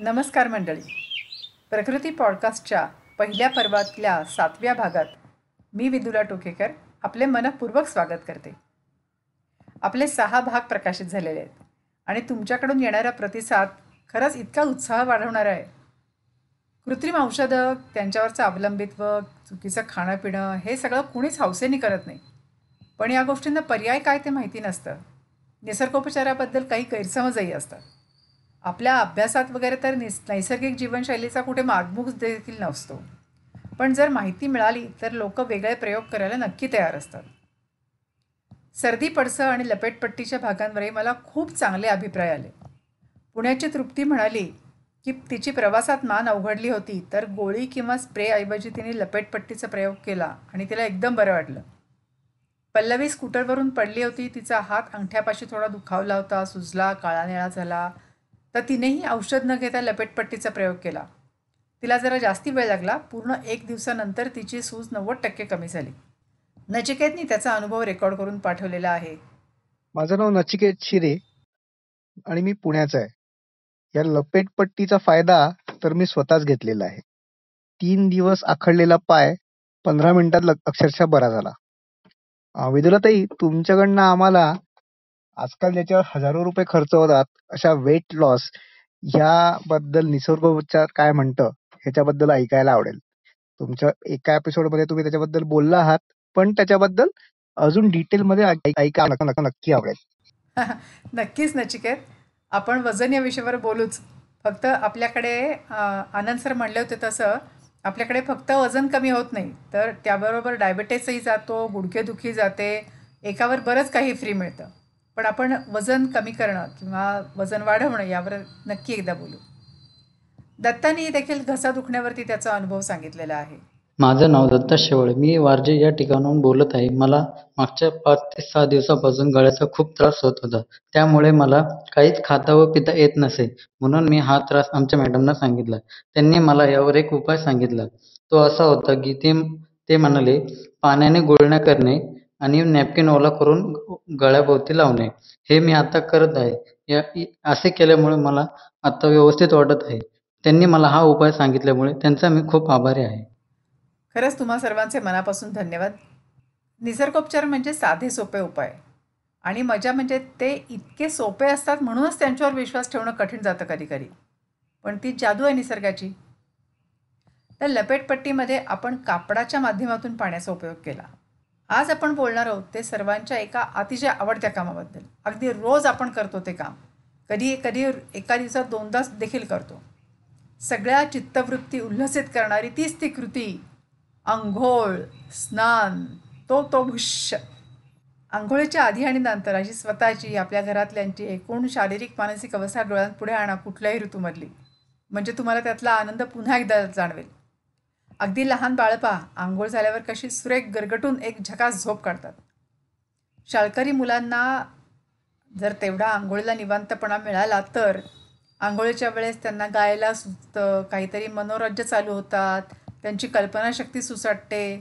नमस्कार मंडळी. प्रकृती पॉडकास्टच्या पहिल्या पर्वातल्या सातव्या भागात मी विदुला टोकेकर आपले मनपूर्वक स्वागत करते. आपले सहा भाग प्रकाशित झालेले आहेत आणि तुमच्याकडून येणारा प्रतिसाद खरंच इतका उत्साह वाढवणारा आहे. कृत्रिम औषधं त्यांच्यावरचं अवलंबित्व चुकीचं खाणं पिणं हे सगळं कुणीच हौसेने करत नाही. पण या गोष्टींना पर्याय काय ते माहिती नसतं. निसर्गोपचाराबद्दल काही गैरसमजही असतात. आपल्या अभ्यासात वगैरे तर निस नैसर्गिक जीवनशैलीचा कुठे मागमूग देखील नसतो. पण जर माहिती मिळाली तर लोक वेगळे प्रयोग करायला नक्की तयार असतात. सर्दी पडसं आणि लपेटपट्टीच्या भागांवरही मला खूप चांगले अभिप्राय आले. पुण्याची तृप्ती म्हणाली की तिची प्रवासात मान अवघडली होती तर गोळी किंवा स्प्रेऐवजी तिने लपेटपट्टीचा प्रयोग केला आणि तिला एकदम बरं वाटलं. पल्लवी स्कूटरवरून पडली होती तिचा हात अंगठ्यापाशी थोडा दुखावला होता सुजला काळा निळा झाला तर तिनेही औषध न घेता लपेटपट्टीचा प्रयोग केला. तिला जरा जास्ती वेळ लागला. पूर्ण एक दिवसानंतर तिची सूज नव्वद टक्के कमी झाली. नचिकेतनी त्याचा अनुभव रेकॉर्ड करून पाठवलेला आहे. माझं नाव नचिकेत शिरे आणि मी पुण्याचा आहे. या लपेटपट्टीचा फायदा तर मी स्वतःच घेतलेला आहे. तीन दिवस आखडलेला पाय पंधरा मिनिटात अक्षरशः बरा झाला. विदुलाताई तुमच्याकडनं आम्हाला आजकाल ज्याच्यावर हजारो रुपये खर्च होतात अशा वेट लॉस ह्याबद्दल निसर्गोपचार काय म्हणतं ह्याच्याबद्दल ऐकायला आवडेल. तुमच्या एका एपिसोडमध्ये तुम्ही त्याच्याबद्दल बोलला आहात पण त्याच्याबद्दल अजून डिटेल मध्ये ऐका नक्की आवडेल. नक्कीच नचिकेत. आपण वजन या विषयावर बोलूच. फक्त आपल्याकडे आनंद सर म्हणले होते तसं आपल्याकडे फक्त वजन कमी होत नाही तर त्याबरोबर डायबेटीसही जातो गुडघेदुखी जाते एकावर बरंच काही फ्री मिळतं. पण आपण वजन कमी करणं किंवा वजन वाढवणं यावर नक्की एकदा बोलू. दत्तानी देखील घसा दुखण्यावरती त्याचा अनुभव सांगितलेला आहे. माझं नाव दत्ता शेवळे. मी वारजे या ठिकाणाहून बोलत आहे. मला मागच्या पाच ते सहा दिवसापासून गळ्याचा खूप त्रास होत होता. त्यामुळे मला काहीच खाता व पिता येत नसे म्हणून मी हा त्रास आमच्या मॅडमना सांगितला. त्यांनी मला यावर एक उपाय सांगितला. तो असा होता की ते ते म्हणाले पाण्याने गुळण्या करणे आणि नॅपकिन ओला करून गळ्याभोवती लावणे. हे मी आता करत आहे. या असे केल्यामुळे मला आता व्यवस्थित वाटत आहे. त्यांनी मला हा उपाय सांगितल्यामुळे त्यांचा मी खूप आभारी आहे. खरंच तुम्हा सर्वांचे मनापासून धन्यवाद. निसर्गोपचार म्हणजे साधे सोपे उपाय. आणि मजा म्हणजे ते इतके सोपे असतात म्हणूनच त्यांच्यावर विश्वास ठेवणं कठीण जातं कधी कधी पण ती जादू आहे निसर्गाची. तर लपेटपट्टीमध्ये आपण कापडाच्या माध्यमातून पाण्याचा उपयोग केला. आज आपण बोलणार आहोत ते सर्वांच्या एका अतिशय आवडत्या कामाबद्दल. अगदी रोज आपण करतो ते काम. कधी कधी एका दिवसात दोनदा देखील करतो. सगळ्या चित्तवृत्ती उल्हसित करणारी तीच ती कृती. आंघोळ स्नान तो तो भुष्य. आंघोळीच्या आधी आणि नंतर अशी स्वतःची आपल्या घरातल्यांची एकूण शारीरिक मानसिक अवस्था डोळ्यांपुढे आणा कुठल्याही ऋतूमधली. म्हणजे तुम्हाला त्यातला आनंद पुन्हा एकदा जाणवेल. अगदी लहान बाळपा आंघोळ झाल्यावर कशी सुरेख गरगटून एक झकास झोप काढतात. शाळकरी मुलांना जर तेवढा आंघोळीला निवांतपणा मिळाला तर आंघोळीच्या वेळेस त्यांना गायला सुचतं काहीतरी मनोरंजन चालू होतात त्यांची कल्पनाशक्ती सुसाटते.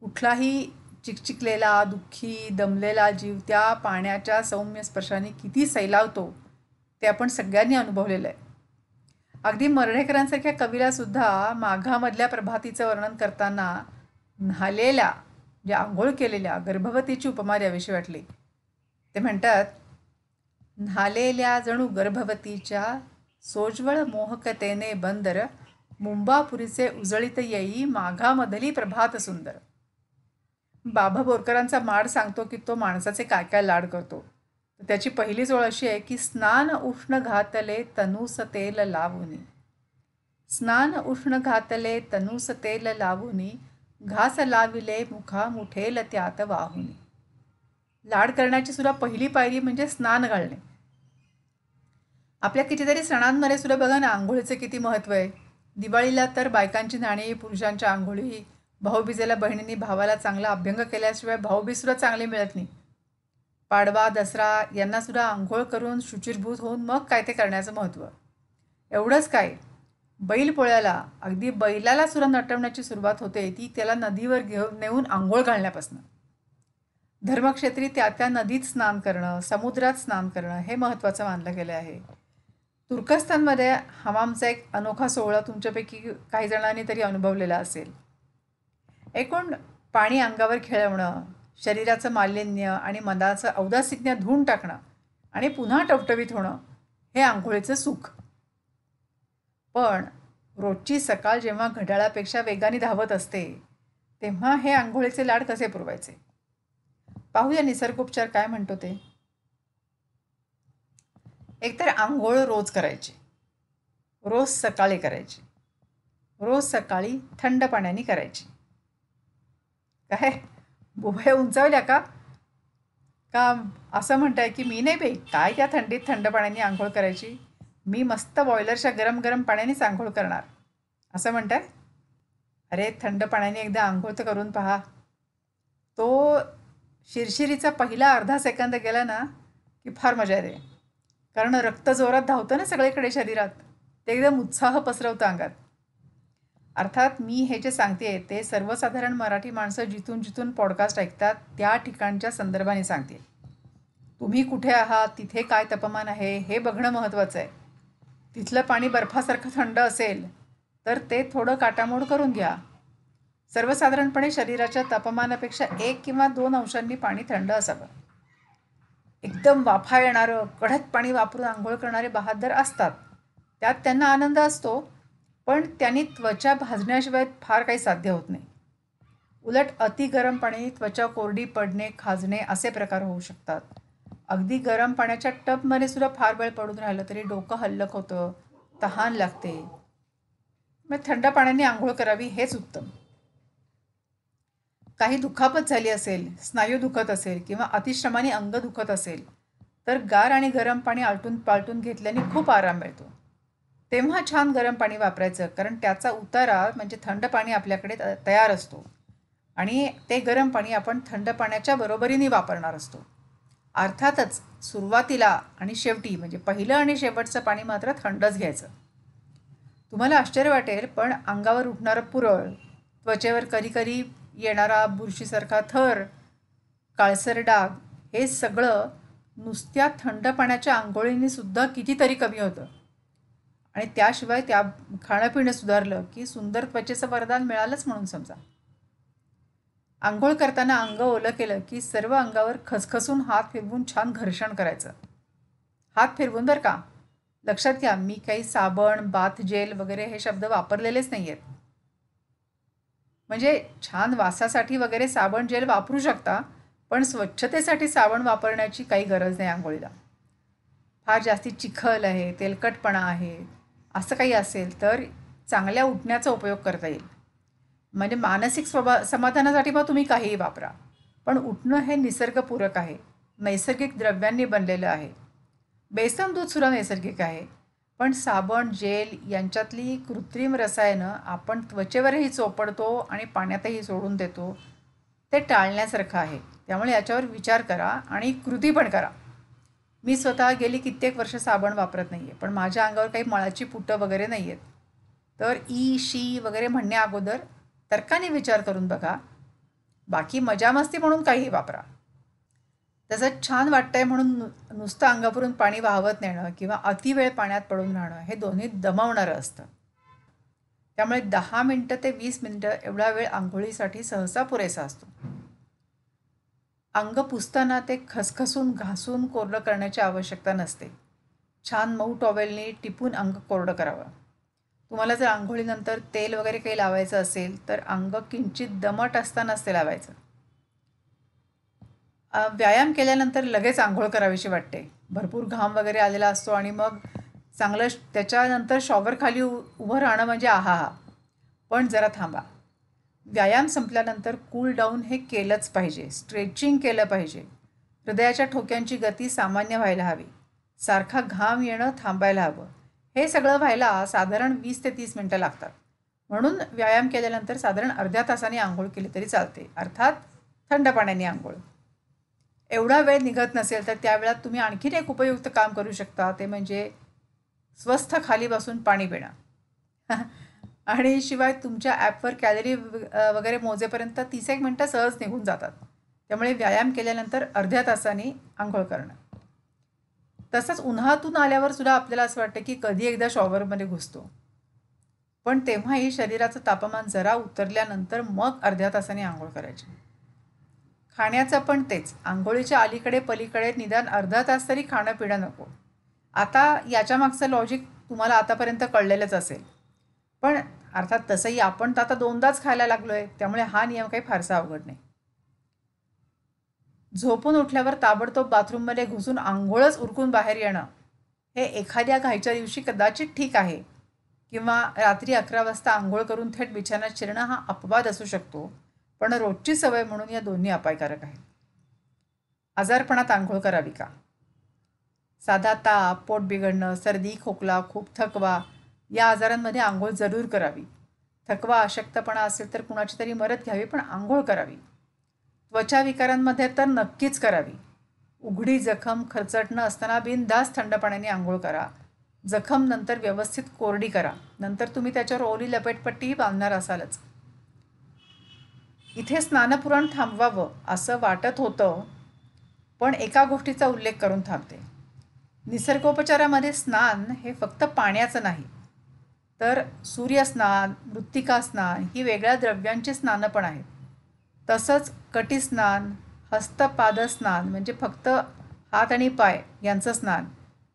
कुठलाही चिकचिकलेला दुःखी दमलेला जीव त्या पाण्याच्या सौम्य स्पर्शाने किती सैलावतो ते आपण सगळ्यांनी अनुभवलेलं आहे. अगदी मर्ढेकरांसारख्या कवीला सुद्धा माघामधल्या प्रभातीचं वर्णन करताना न्हालेल्या म्हणजे आंघोळ केलेल्या गर्भवतीची उपमा द्यावीशी वाटली. ते म्हणतात न्हालेल्या जणू गर्भवतीच्या सोज्वळ मोहकतेने बंदर मुंबापुरीचे उजळीत येई माघामधली प्रभात सुंदर. बाबा बोरकरांचा माड सांगतो की तो माणसाचे काय काय लाड करतो. त्याची पहिलीच ओळ अशी आहे की स्नान उष्ण घातले तनुस तेल लावुनी. स्नान उष्ण घातले तनुस तेल लावुनी घास लाविले मुखा मुठेल त्यात वाहुनी. लाड करण्याची सुद्धा पहिली पायरी म्हणजे स्नान घालणे. आपल्या कितीतरी सणांमध्ये सुद्धा बघा ना आंघोळीचं किती महत्त्व आहे. दिवाळीला तर बायकांची नाणी पुरुषांच्या आंघोळी भाऊबीजेला बहिणींनी भावाला चांगला अभ्यंग केल्याशिवाय भाऊबीजसुद्धा चांगली मिळत नाही. पाडवा दसरा यांनासुद्धा आंघोळ करून शुचिरभूत होऊन मग काय ते करण्याचं महत्त्व? एवढंच काय? बैलपोळ्याला अगदी बैलाला सुद्धा नटवण्याची सुरुवात होते ती त्याला नदीवर घेऊन नेऊन आंघोळ घालण्यापासून. धर्मक्षेत्री त्या त्या नदीत स्नान करणं समुद्रात स्नान करणं हे महत्त्वाचं मानलं गेलं आहे. तुर्कस्तानमध्ये हमामचा एक अनोखा सोहळा तुमच्यापैकी काही जणांनी तरी अनुभवलेला असेल. एकूण पाणी अंगावर खेळवणं शरीराचं मालिन्य आणि मनाचं औदासिज्ञ धुवून टाकणं आणि पुन्हा टवटवीत होणं हे आंघोळीचं सुख. पण रोजची सकाळ जेव्हा घड्याळापेक्षा वेगाने धावत असते तेव्हा हे आंघोळीचे लाड कसे पुरवायचे? पाहूया निसर्गोपचार काय म्हणतो ते. एकतर आंघोळ रोज करायची. रोज सकाळी करायची. रोज सकाळी थंड पाण्याने करायची. काय? बुभया उंचावल्या का? का असं म्हणताय की मी नाही बाई काय त्या थंडीत थंड पाण्याने आंघोळ करायची? मी मस्त बॉयलरच्या गरम गरम पाण्यानेच आंघोळ करणार. असं म्हणताय? अरे थंड पाण्याने एकदा आंघोळ तर करून पहा. तो शिरशिरीचा पहिला अर्धा सेकंद गेला ना की फार मजा येते. कारण रक्त जोरात धावतं ना सगळीकडे शरीरात. ते एकदम उत्साह पसरवतं अंगात. अर्थात मी हे जे सांगते ते सर्वसाधारण मराठी माणसं जिथून जिथून पॉडकास्ट ऐकतात त्या ठिकाणच्या संदर्भाने सांगते. तुम्ही कुठे आहात तिथे काय तापमान आहे हे बघणं महत्त्वाचं आहे. तिथलं पाणी बर्फासारखं थंड असेल तर ते थोडं काटामोड करून घ्या. सर्वसाधारणपणे शरीराच्या तापमानापेक्षा एक किंवा दोन अंशांनी पाणी थंड असावं. एकदम वाफा येणारं कडक पाणी वापरून आंघोळ करणारे बहादर असतात. त्यात त्यांना आनंद असतो. पण त्यांनी त्वचा भाजण्याशिवाय फार काही साध्य होत नाही. उलट अति गरम पाणी त्वचा कोरडी पडणे खाजणे असे प्रकार होऊ शकतात. अगदी गरम पाण्याच्या टबमध्ये सुद्धा फार वेळ पडून राहिलं तरी डोकं हल्लक होतं तहान लागते. मग थंड पाण्याने आंघोळ करावी हेच उत्तम. काही दुखापत झाली असेल स्नायू दुखत असेल किंवा अतिश्रमाने अंग दुखत असेल तर गार आणि गरम पाणी आलटून पालटून घेतल्याने खूप आराम मिळतो. तेव्हा छान गरम पाणी वापरायचं कारण त्याचा उतारा म्हणजे थंड पाणी आपल्याकडे तयार असतो. आणि ते गरम पाणी आपण थंड पाण्याच्या बरोबरीने वापरणार असतो. अर्थातच सुरुवातीला आणि शेवटी म्हणजे पहिलं आणि शेवटचं पाणी मात्र थंडच घ्यायचं. तुम्हाला आश्चर्य वाटेल पण अंगावर उठणारं पुरळ त्वचेवर कधी कधी येणारा बुरशीसारखा थर काळसर डाग हे सगळं नुसत्या थंड पाण्याच्या आंघोळीने सुद्धा कितीतरी कमी होतं. आणि त्याशिवाय त्या खाणं पिणं सुधारलं की सुंदर त्वचेचं वरदान मिळालंच म्हणून समजा. आंघोळ करताना अंग ओलं केलं की सर्व अंगावर खसखसून हात फिरवून छान घर्षण करायचं. हात फिरवून बरं का? लक्षात घ्या मी काही साबण बाथ जेल वगैरे हे शब्द वापरलेलेच नाही आहेत म्हणजे छान वासासाठी वगैरे साबण जेल वापरू शकता पण स्वच्छतेसाठी साबण वापरण्याची काही गरज नाही आंघोळीला. फार जास्ती चिखल आहे तेलकटपणा आहे असं काही असेल तर चांगल्या उठण्याचा उपयोग करता येईल. म्हणजे मानसिक स्वभा समाधानासाठी मग तुम्ही काहीही वापरा. पण उठणं हे निसर्गपूरक आहे. नैसर्गिक द्रव्यांनी बनलेलं आहे. बेसन दूधसुद्धा नैसर्गिक आहे. पण साबण जेल यांच्यातली कृत्रिम रसायनं आपण त्वचेवरही चोपडतो आणि पाण्यातही सोडून देतो. ते टाळण्यासारखं आहे. त्यामुळे याच्यावर विचार करा आणि कृती पण करा. मी स्वतः गेली कित्येक वर्ष साबण वापरत नाही आहे पण माझ्या अंगावर काही मळाची पुटं वगैरे नाही आहेत तर ई शी वगैरे म्हणण्या अगोदर तर्काने विचार करून बघा. बाकी मजामस्ती म्हणून काहीही वापरा. तसं छान वाटतंय म्हणून नु नुसतं अंगावरून पाणी वाहवत नेणं किंवा अतिवेळ पाण्यात पडून राहणं हे दोन्ही दमवणारं असतं. त्यामुळे दहा मिनटं ते वीस मिनटं एवढा वेळ आंघोळीसाठी सहसा पुरेसा असतो. अंग पुसताना ते खसखसून घासून कोरडं करण्याची आवश्यकता नसते. छान मऊ टॉवेलने टिपून अंग कोरडं करावं. तुम्हाला जर आंघोळीनंतर तेल वगैरे काही लावायचं असेल तर अंग किंचित दमट असतानाच ते लावायचं. व्यायाम केल्यानंतर लगेच आंघोळ करावीशी वाटते. भरपूर घाम वगैरे आलेला असतो आणि मग चांगलं त्याच्यानंतर शॉवर खाली उ उभं राहणं म्हणजे आहा हा पण जरा थांबा. व्यायाम संपल्यानंतर कूल डाऊन हे केलंच पाहिजे. स्ट्रेचिंग केलं पाहिजे. हृदयाच्या ठोक्यांची गती सामान्य व्हायला हवी. सारखा घाम येणं थांबायला हवं. हे सगळं व्हायला साधारण वीस ते तीस मिनटं लागतात. म्हणून व्यायाम केल्यानंतर साधारण अर्ध्या तासाने आंघोळ केली तरी चालते. अर्थात थंड पाण्याने आंघोळ. एवढा वेळ निघत नसेल तर त्यावेळात तुम्ही आणखीन एक उपयुक्त काम करू शकता. ते म्हणजे स्वस्थ खाली बसून पाणी पिणं. आणि शिवाय तुमच्या ॲपवर कॅलरी वगैरे मोजेपर्यंत तीस एक मिनटं सहज निघून जातात. त्यामुळे व्यायाम केल्यानंतर अर्ध्या तासाने आंघोळ करणं. तसंच उन्हातून आल्यावर सुद्धा आपल्याला असं वाटतं की कधी एकदा शॉवरमध्ये घुसतो. पण तेव्हाही शरीराचं तापमान जरा उतरल्यानंतर मग अर्ध्या तासाने आंघोळ करायची. खाण्याचं पण तेच. आंघोळीच्या अलीकडे पलीकडे निदान अर्धा तास तरी खाणं पिणं नको. आता याच्या मागचं लॉजिक तुम्हाला आतापर्यंत कळलेलंच असेल. पण अर्थात तसंही आपण तर आता दोनदाच खायला लागलो आहे त्यामुळे हा नियम काही फारसा अवघड नाही. झोपून उठल्यावर ताबडतोब बाथरूममध्ये घुसून आंघोळच उरकून बाहेर येणं हे एखाद्या घाईच्या दिवशी कदाचित ठीक आहे. किंवा रात्री अकरा वाजता आंघोळ करून थेट बिछाण्यात शिरणं हा अपवाद असू शकतो पण रोजची सवय म्हणून या दोन्ही अपायकारक आहेत. आजारपणात आंघोळ करावी का? साधा ताप पोट बिघडणं सर्दी खोकला खूप थकवा या आजारांमध्ये आंघोळ जरूर करावी. थकवा अशक्तपणा असेल तर कुणाची तरी मदत घ्यावी पण आंघोळ करावी. त्वचा विकारांमध्ये तर नक्कीच करावी. उघडी जखम खरचटणं असताना बिनदास थंड पाण्याने आंघोळ करा. जखम नंतर व्यवस्थित कोरडी करा. नंतर तुम्ही त्याच्यावर ओली लपेटपट्टीही बांधणार असालच. इथे स्नानपुराण थांबवावं असं वाटत होतं पण एका गोष्टीचा उल्लेख करून थांबते. निसर्गोपचारामध्ये स्नान हे फक्त पाण्याचं नाही तर सूर्यस्नान मृत्तिकास्नान ही वेगळ्या द्रव्यांची स्नानं पण आहेत. तसंच कटिस्नान हस्तपादस्नान म्हणजे फक्त हात आणि पाय यांचं स्नान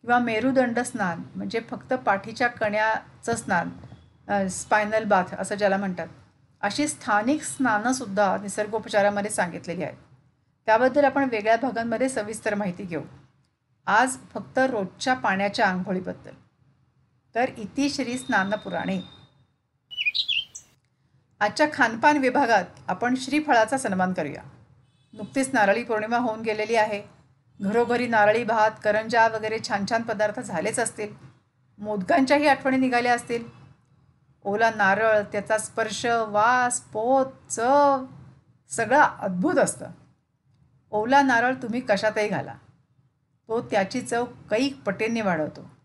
किंवा मेरुदंड स्नान म्हणजे फक्त पाठीच्या कण्याचं स्नान स्पायनल बाथ असं ज्याला म्हणतात. अशी स्थानिक स्नानंसुद्धा निसर्गोपचारामध्ये सांगितलेली आहेत. त्याबद्दल आपण वेगळ्या भागांमध्ये सविस्तर माहिती घेऊ. आज फक्त रोजच्या पाण्याच्या आंघोळीबद्दल. तर इति श्री स्नानपुराणे आजच्या खानपान विभागात आपण श्रीफळाचा सन्मान करूया. नुकतीच नारळी पौर्णिमा होऊन गेलेली आहे. घरोघरी नारळी भात करंजा वगैरे छान छान पदार्थ झालेच असतील. मोदकांच्याही आठवणी निघाल्या असतील. ओला नारळ त्याचा स्पर्श वास पोत चव सगळं अद्भुत असतं. ओला नारळ तुम्ही कशातही घाला. तो त्याची चव कैक पटींनी वाढवतो.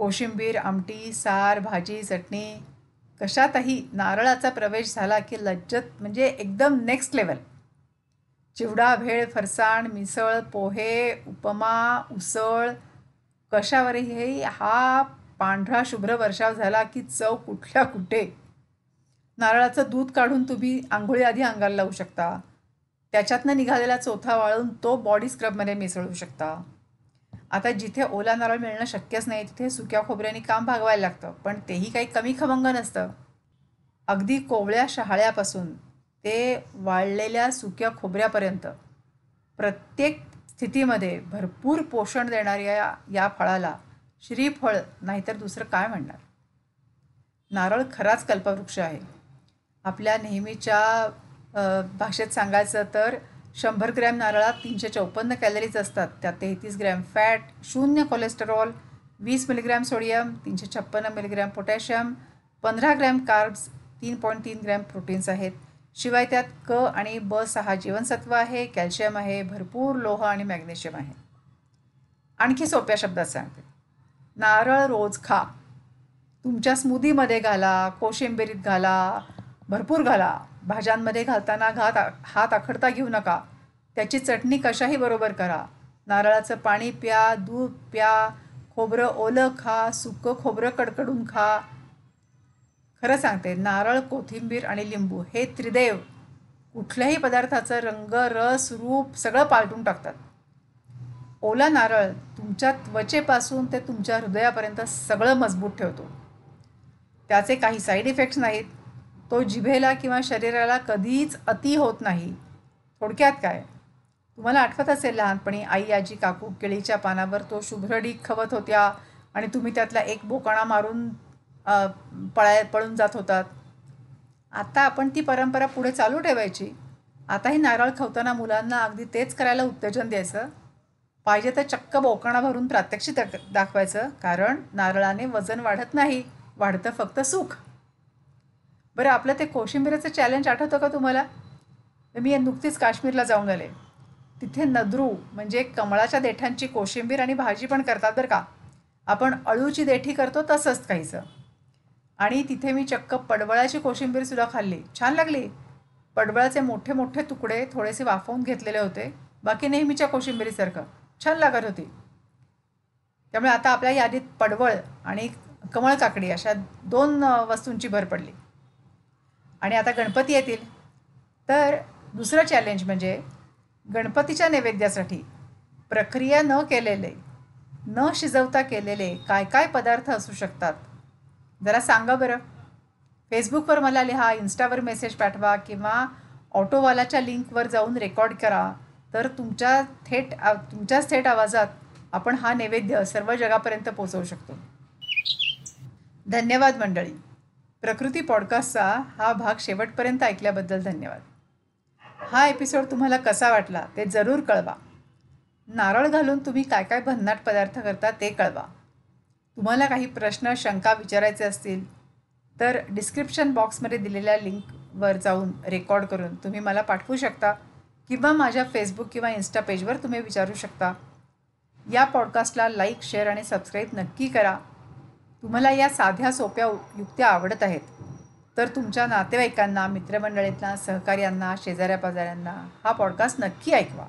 कोशिंबीर आमटी सार भाजी चटणी कशातही नारळाचा प्रवेश झाला की लज्जत म्हणजे एकदम नेक्स्ट लेवल चिवडा भेळ फरसाण मिसळ पोहे उपमा उसळ कशावरही हा पांढरा शुभ्र वर्षाव झाला की चव कुठल्या कुठे. नारळाचं दूध काढून तुम्ही आंघोळी आधी अंगाला लावू शकता. त्याच्यातनं निघालेला चोथा वाळून तो बॉडी स्क्रबमध्ये मिसळू शकता. आता जिथे ओला नारळ मिळणं शक्यच नाही तिथे सुक्या खोबऱ्याने काम भागवायला लागतं. पण तेही काही कमी खमंग नसतं. अगदी कोवळ्या शहाळ्यापासून ते वाळलेल्या सुक्या खोबऱ्यापर्यंत प्रत्येक स्थितीमध्ये भरपूर पोषण देणाऱ्या या फळाला श्रीफळ नाहीतर दुसरं काय म्हणणार? नारळ खराच कल्पवृक्ष आहे. आपल्या नेहमीच्या भाषेत सांगायचं तर शंभर ग्रॅम नारळात तीनशे चौपन्न कॅलरीज असतात. त्यात तेहतीस ग्रॅम फॅट शून्य कोलेस्टेरॉल वीस मिलीग्रॅम सोडियम तीनशे छप्पन्न मिलीग्रॅम पोटॅशियम पंधरा ग्रॅम कार्ब्स तीन पॉईंट तीन ग्रॅम प्रोटीन्स आहेत. शिवाय त्यात क आणि ब सहा जीवनसत्व आहे कॅल्शियम आहे भरपूर लोह आणि मॅग्नेशियम आहे. आणखी सोप्या शब्दात सांगते. नारळ रोज खा. तुमच्या स्मूदीमध्ये घाला कोशिंबिरीत घाला भरपूर घाला. भाज्यांमध्ये घालताना घात हात आखडता घेऊ नका. त्याची चटणी कशाही बरोबर करा. नारळाचं पाणी प्या दूध प्या खोबरं ओलं खा सुकं खोबरं कडकडून खा. खरं सांगते नारळ कोथिंबीर आणि लिंबू हे त्रिदेव कुठल्याही पदार्थाचं रंग रस रूप सगळं पालटून टाकतात. ओला नारळ तुमच्या त्वचेपासून ते तुमच्या हृदयापर्यंत सगळं मजबूत ठेवतो. त्याचे काही साईड इफेक्ट्स नाहीत. तो जिभेला किंवा शरीराला कधीच अति होत नाही. थोडक्यात काय? तुम्हाला आठवत असेल लहानपणी आई आजी काकू केळीच्या पानावर तो शुभ्रडीक खवत होत्या आणि तुम्ही त्यातला एक बोकाणा मारून पळाय पळून जात होतात. आता आपण ती परंपरा पुढे चालू ठेवायची. आताही नारळ खवताना मुलांना अगदी तेच करायला उत्तेजन द्यायचं. पाहिजे तर चक्क बोकाणा भरून प्रात्यक्षिक दाख दाखवायचं कारण नारळाने वजन वाढत नाही वाढतं फक्त सुख. बरं आपलं ते कोशिंबिराचं चॅलेंज आठवतं का तुम्हाला? मी नुकतीच काश्मीरला जाऊन आले. तिथे नद्रू म्हणजे कमळाच्या देठांची कोशिंबीर आणि भाजी पण करतात बरं का. आपण अळूची देठी करतो तसंच काहीचं आणि तिथे मी चक्क पडवळाची कोशिंबीरसुद्धा खाल्ली. छान लागली. पडवळाचे मोठे मोठे तुकडे थोडेसे वाफवून घेतलेले होते. बाकी नेहमीच्या कोशिंबिरीसारखं. छान लागत होती. त्यामुळे आता आपल्या यादीत पडवळ आणि कमळ काकडी अशा दोन वस्तूंची भर पडली. आणि आता गणपती येतील. तर दुसरं चॅलेंज म्हणजे गणपतीच्या नैवेद्यासाठी प्रक्रिया न केलेले न शिजवता केलेले काय काय पदार्थ असू शकतात. जरा सांगा बरं. फेसबुकवर मला लिहा इन्स्टावर मेसेज पाठवा किंवा ऑटोवालाच्या लिंकवर जाऊन रेकॉर्ड करा. तर तुमच्या थेट तुमच्याच थेट आवाजात आपण हा नैवेद्य सर्व जगापर्यंत पोचवू शकतो. धन्यवाद मंडळी. प्रकृती पॉडकास्टचा हा भाग शेवटपर्यंत ऐकल्याबद्दल धन्यवाद. हा एपिसोड तुम्हाला कसा वाटला ते जरूर कळवा. नारळ घालून तुम्ही काय काय भन्नाट पदार्थ करता ते कळवा. तुम्हाला काही प्रश्न शंका विचारायचे असतील तर डिस्क्रिप्शन बॉक्समध्ये दिलेल्या लिंकवर जाऊन रेकॉर्ड करून तुम्ही मला पाठवू शकता किंवा माझ्या फेसबुक किंवा इन्स्टा पेजवर तुम्ही विचारू शकता. या पॉडकास्टला लाईक शेअर आणि सबस्क्राईब नक्की करा. तुम्हाला या साध्या सोप्या युक्त्या आवडत आहेत. तर तुमच्या नातेवाईकांना मित्रमंडळींना सहकार्यांना शेजाऱ्या पाजाऱ्यांना हा पॉडकास्ट नक्की ऐकवा.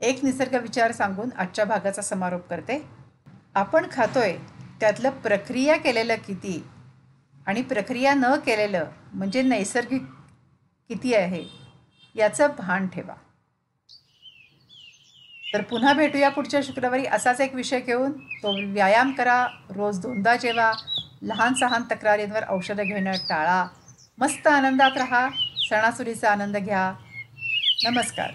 एक निसर्ग विचार सांगून आजच्या भागाचा समारोप करते. आपण खातोय त्यातलं प्रक्रिया केलेलं किती आणि प्रक्रिया न केलेलं म्हणजे नैसर्गिक किती आहे याचं भान ठेवा. तर पुन्हा भेटूया पुढच्या शुक्रवारी असाच एक विषय घेऊन. तो व्यायाम करा रोज दोनदा जेवा लहान सहान तक्रारींवर औषधं घेणं टाळा. मस्त आनंदात राहा सणासुरीचा आनंद घ्या. नमस्कार.